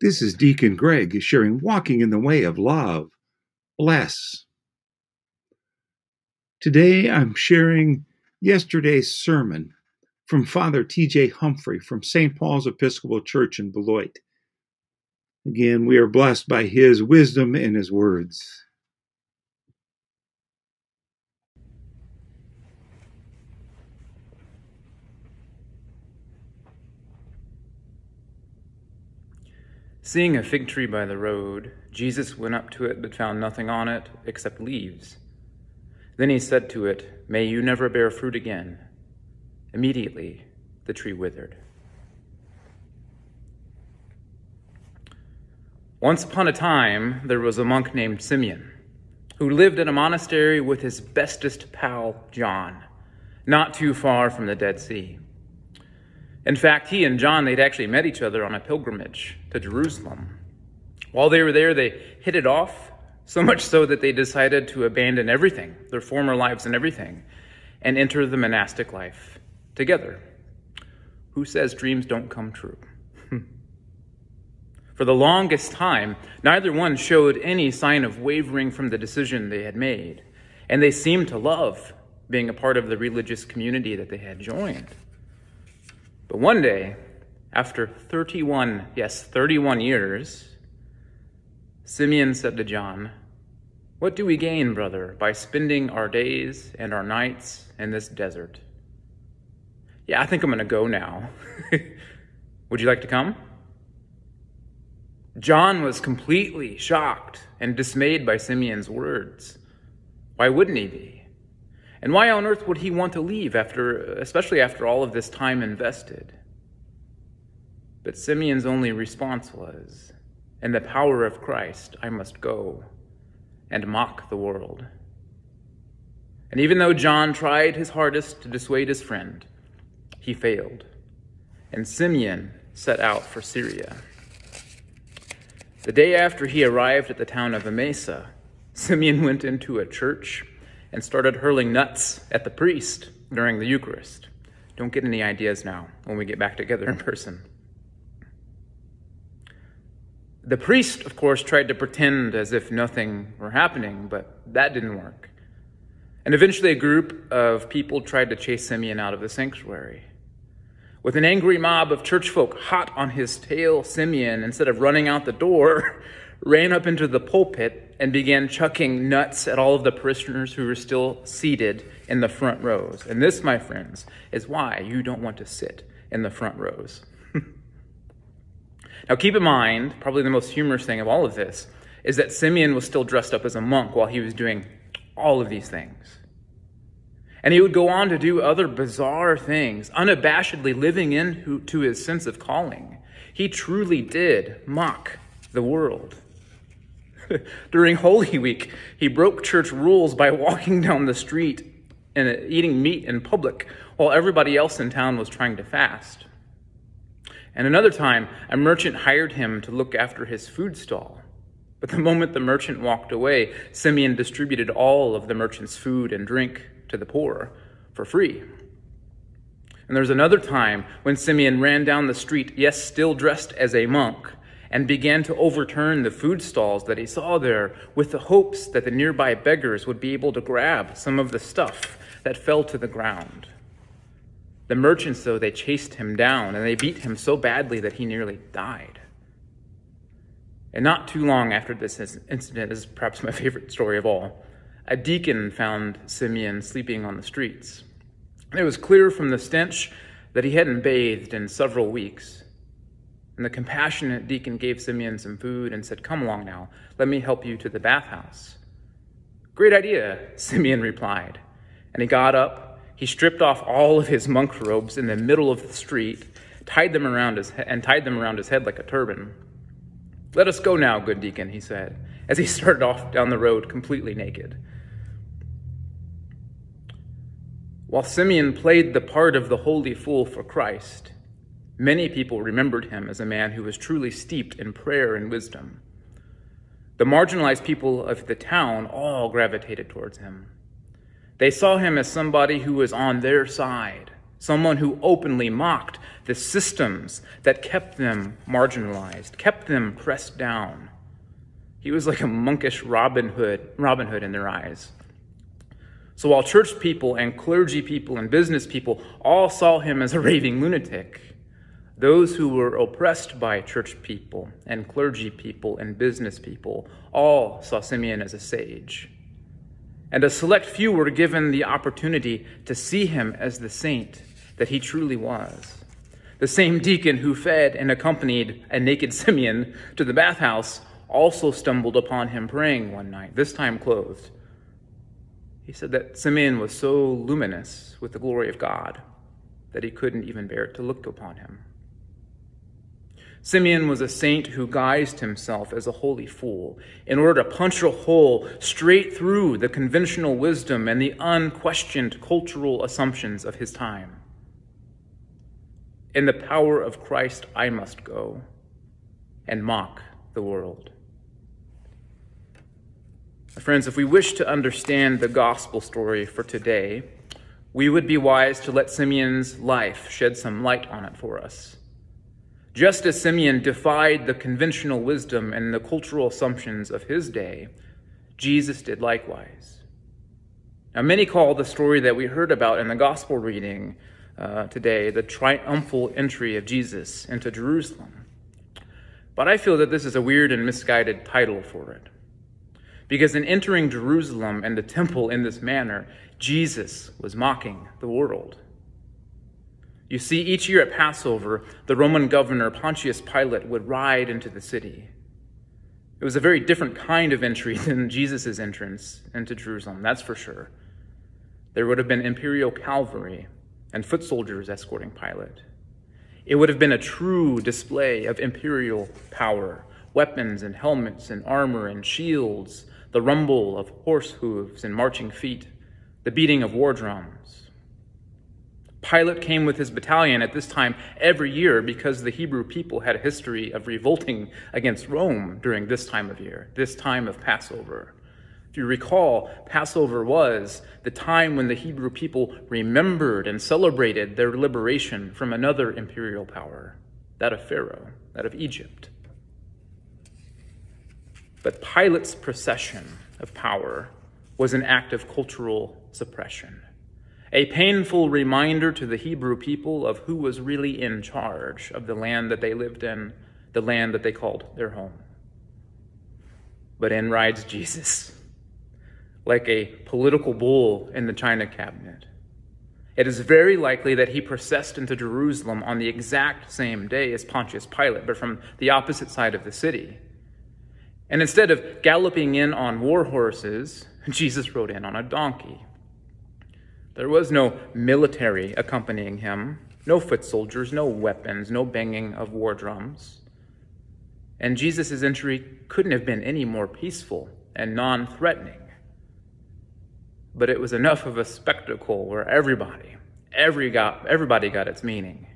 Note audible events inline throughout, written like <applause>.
This is Deacon Greg sharing Walking in the Way of Love. Bless. Today I'm sharing yesterday's sermon from Father T.J. Humphrey from St. Paul's Episcopal Church in Beloit. Again, we are blessed by his wisdom and his words. Seeing a fig tree by the road, Jesus went up to it but found nothing on it except leaves. Then he said to it, May you never bear fruit again. Immediately the tree withered. Once upon a time, there was a monk named Simeon who lived in a monastery with his bestest pal, John, not too far from the Dead Sea. In fact, he and John, they'd actually met each other on a pilgrimage to Jerusalem. While they were there, they hit it off, so much so that they decided to abandon everything, their former lives and everything, and enter the monastic life together. Who says dreams don't come true? Hmm. For the longest time, neither one showed any sign of wavering from the decision they had made, and they seemed to love being a part of the religious community that they had joined. But one day, after 31, yes, 31 years, Simeon said to John, What do we gain, brother, by spending our days and our nights in this desert? Yeah, I think I'm going to go now. <laughs> Would you like to come? John was completely shocked and dismayed by Simeon's words. Why wouldn't he be? And why on earth would he want to leave after, especially after all of this time invested? But Simeon's only response was, In the power of Christ, I must go and mock the world. And even though John tried his hardest to dissuade his friend, he failed. And Simeon set out for Syria. The day after he arrived at the town of Emesa, Simeon went into a church and started hurling nuts at the priest during the Eucharist. Don't get any ideas now when we get back together in person. The priest, of course, tried to pretend as if nothing were happening, but that didn't work. And eventually, a group of people tried to chase Simeon out of the sanctuary. With an angry mob of church folk hot on his tail, Simeon, instead of running out the door, <laughs> ran up into the pulpit and began chucking nuts at all of the parishioners who were still seated in the front rows. And this, my friends, is why you don't want to sit in the front rows. <laughs> now, keep in mind, probably the most humorous thing of all of this is that Simeon was still dressed up as a monk while he was doing all of these things. And he would go on to do other bizarre things, unabashedly living into his sense of calling. He truly did mock the world. <laughs> During Holy Week, he broke church rules by walking down the street and eating meat in public while everybody else in town was trying to fast. And another time, a merchant hired him to look after his food stall. But the moment the merchant walked away, Simeon distributed all of the merchant's food and drink to the poor for free. And there's another time when Simeon ran down the street, yes, still dressed as a monk, and began to overturn the food stalls that he saw there with the hopes that the nearby beggars would be able to grab some of the stuff that fell to the ground. The merchants, though, they chased him down and they beat him so badly that he nearly died. And not too long after this incident is perhaps my <laughs> favorite story of all. A deacon found Simeon sleeping on the streets. It was clear from the stench that he hadn't bathed in several weeks. And the compassionate deacon gave Simeon some food and said, Come along now, let me help you to the bathhouse. Great idea, <laughs> Simeon replied. And he got up, he stripped off all of his monk robes in the middle of the street, tied them around his he- and tied them around his head like a turban. Let us go now, good deacon, he said, as he <laughs> started off down the road completely naked. While Simeon played the part of the holy fool for Christ, Many people remembered him as a man who was truly steeped in prayer and wisdom. The marginalized people of the town all gravitated towards him. They saw him as somebody who was on their side, someone who openly mocked the systems that kept them marginalized, kept them pressed down. He was like a monkish Robin Hood, Robin Hood in their eyes. So while church people and clergy people and business people all saw him as a raving lunatic, those who were oppressed by church people and clergy people and business people all saw Simeon as a sage. And a select few were given the opportunity to see him as the saint that he truly was. The same deacon who fed and accompanied a naked <laughs> Simeon to the bathhouse also stumbled upon him praying one night, this time clothed. He said that Simeon was so luminous with the glory of God that he couldn't even bear to look upon him. Simeon was a saint who guised himself as a holy fool in order to punch a hole straight through the conventional wisdom and the unquestioned cultural assumptions of his time. In the power of Christ, I must go and mock the world. Friends, if we wish to understand the gospel story for today, we would be wise to let Simeon's life shed some light on it for us. Just as Simeon defied the conventional wisdom and the cultural assumptions of his day, Jesus did likewise. Now, many call the story that we heard about in the gospel reading uh, today the triumphal entry of Jesus into Jerusalem. But I feel that this is a weird and misguided title for it. Because in entering Jerusalem and the temple in this manner, Jesus was mocking the world. You see, each year at Passover, the Roman governor Pontius Pilate would ride into the city. It was a very different kind of entry <laughs> than Jesus' entrance into Jerusalem, that's for sure. There would have been imperial cavalry and foot soldiers escorting Pilate. It would have been a true display of imperial power weapons and helmets and armor and shields, the rumble of horse hooves and marching feet, the beating of war drums. Pilate came with his battalion at this time every year because the Hebrew people had a history of revolting against Rome during this time of year, this time of Passover. If you recall, Passover was the time when the Hebrew people remembered and celebrated their liberation from another imperial power, that of Pharaoh, that of Egypt. But Pilate's procession of power was an act of cultural suppression a painful reminder to the Hebrew people of who was really in charge of the land that they lived in, the land that they called their home. But in rides Jesus, like a political bull in the china cabinet. It is very likely that he processed into Jerusalem on the exact same day as Pontius Pilate, but from the opposite side of the city. And instead of galloping in on war horses, <laughs> Jesus rode in on a donkey. There was no military accompanying him, no foot soldiers, no weapons, no banging of war drums. And Jesus' entry couldn't have been any more peaceful and non threatening. But it was enough of a spectacle where everybody, every got, everybody got its meaning.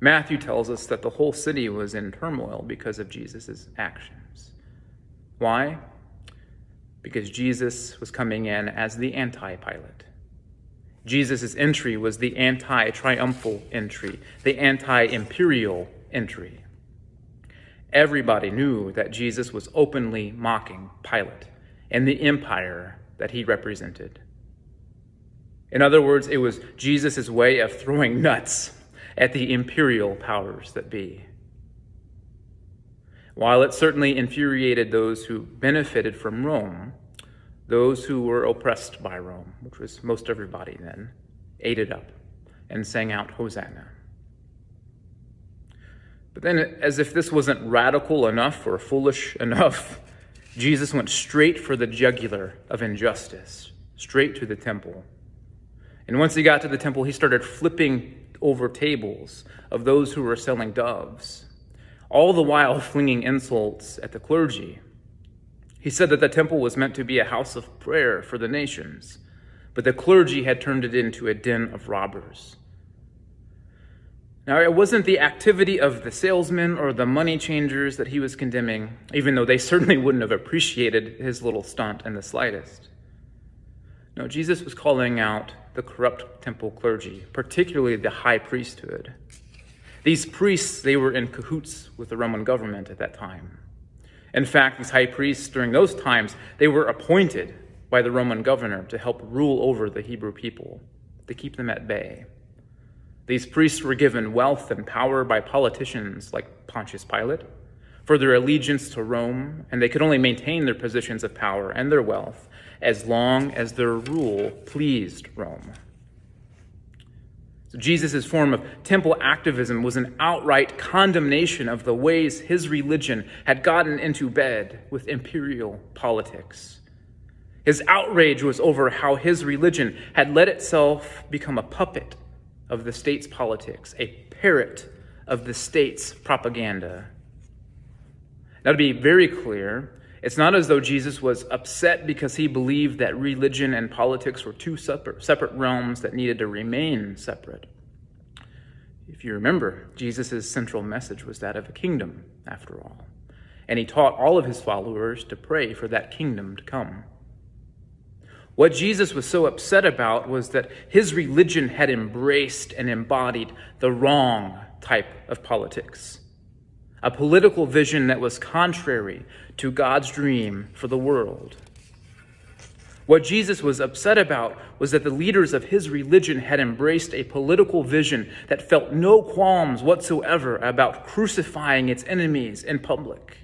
Matthew tells us that the whole city was in turmoil because of Jesus' actions. Why? Because Jesus was coming in as the anti Pilate. Jesus' entry was the anti triumphal entry, the anti imperial entry. Everybody knew that Jesus was openly mocking Pilate and the empire that he represented. In other words, it was Jesus' way of throwing nuts at the imperial powers that be. While it certainly infuriated those who benefited from Rome, those who were oppressed by Rome, which was most everybody then, ate it up and sang out Hosanna. But then, as if this wasn't radical enough or foolish enough, <laughs> Jesus went straight for the jugular of injustice, straight to the temple. And once he got to the temple, he started flipping over tables of those who were selling doves, all the while flinging insults at the clergy he said that the temple was meant to be a house of prayer for the nations, but the clergy had turned it into a den of robbers. Now, it wasn't the activity of the salesmen or the money changers that he was condemning, even though they <laughs> certainly wouldn't have appreciated his little stunt in the slightest. No, Jesus was calling out the corrupt temple clergy, particularly the high priesthood. These priests, they were in cahoots with the Roman government at that time. In fact, these high priests during those times, they were appointed by the Roman governor to help rule over the Hebrew people, to keep them at bay. These priests were given wealth and power by politicians like Pontius Pilate for their allegiance to Rome, and they could only maintain their positions of power and their wealth as long as their rule pleased Rome. Jesus' form of temple activism was an outright condemnation of the ways his religion had gotten into bed with imperial politics. His outrage was over how his religion had let itself become a puppet of the state's politics, a parrot of the state's propaganda. Now, to be very clear, it's not as though Jesus was upset because he believed that religion and politics were two separate, realms that needed to remain separate. If you remember, Jesus' central message was that of a kingdom, after all. And he taught all of his followers to pray for that kingdom to come. What Jesus was so upset about was that his religion had embraced and embodied the wrong type of politics, a political vision that was contrary to God's dream for the world. What Jesus was upset about was that the leaders of his religion had embraced a political vision that felt no qualms whatsoever about crucifying its enemies in public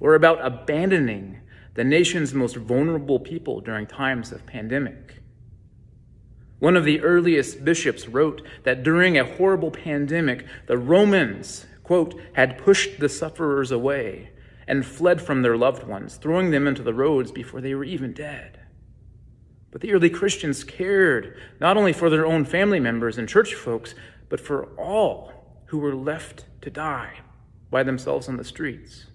or about abandoning the nation's most vulnerable people during times of pandemic. One of the earliest bishops wrote that during a horrible pandemic, the Romans, quote, had pushed the sufferers away and fled from their loved ones, throwing them into the roads before they were even dead. But the early Christians cared not only for their own family members and church folks, but for all who were left to die by themselves on the streets.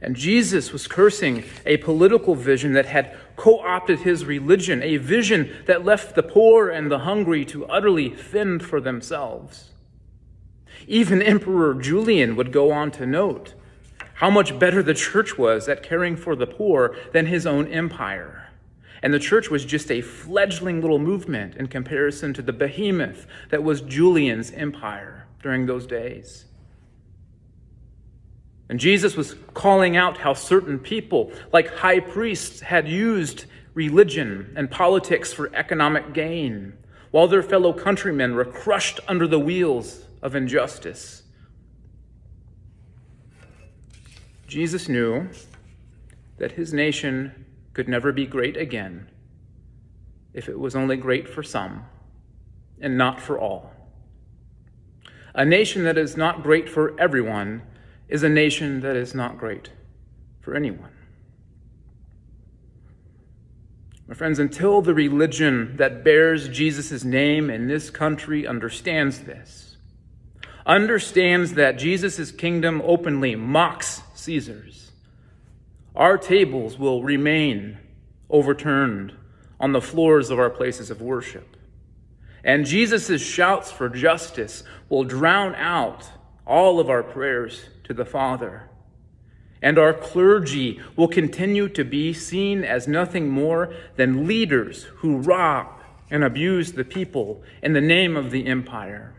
And Jesus was cursing a political vision that had co opted his religion, a vision that left the poor and the hungry to utterly fend for themselves. Even Emperor Julian would go on to note how much better the church was at caring for the poor than his own empire. And the church was just a fledgling little movement in comparison to the behemoth that was Julian's empire during those days. And Jesus was calling out how certain people, like high priests, had used religion and politics for economic gain, while their fellow countrymen were crushed under the wheels of injustice. Jesus knew that his nation could never be great again if it was only great for some and not for all. A nation that is not great for everyone is a nation that is not great for anyone. My friends, until the religion that bears Jesus' name in this country understands this, understands that Jesus' kingdom openly mocks Caesar's, our tables will remain overturned on the floors of our places of worship. And Jesus' shouts for justice will drown out all of our prayers to the Father. And our clergy will continue to be seen as nothing more than leaders who rob and abuse the people in the name of the empire.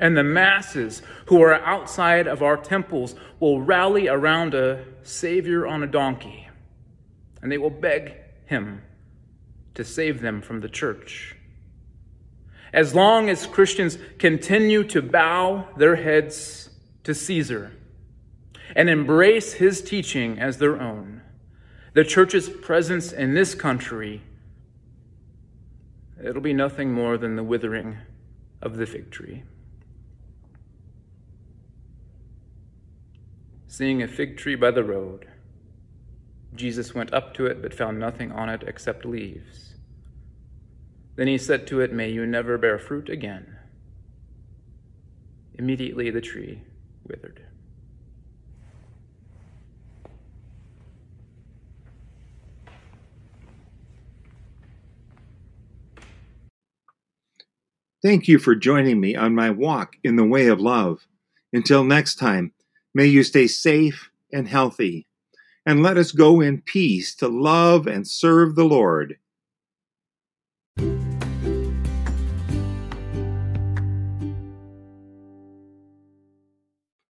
And the masses who are outside of our temples will rally around a Savior on a donkey, and they will beg him to save them from the church. As long as Christians continue to bow their heads to Caesar, and embrace his teaching as their own, the church's presence in this country, it'll be nothing more than the withering of the fig tree. Seeing a fig tree by the road, Jesus went up to it but found nothing on it except leaves. Then he said to it, May you never bear fruit again. Immediately the tree withered. Thank you for joining me on my walk in the way of love. Until next time, may you stay safe and healthy. And let us go in peace to love and serve the Lord.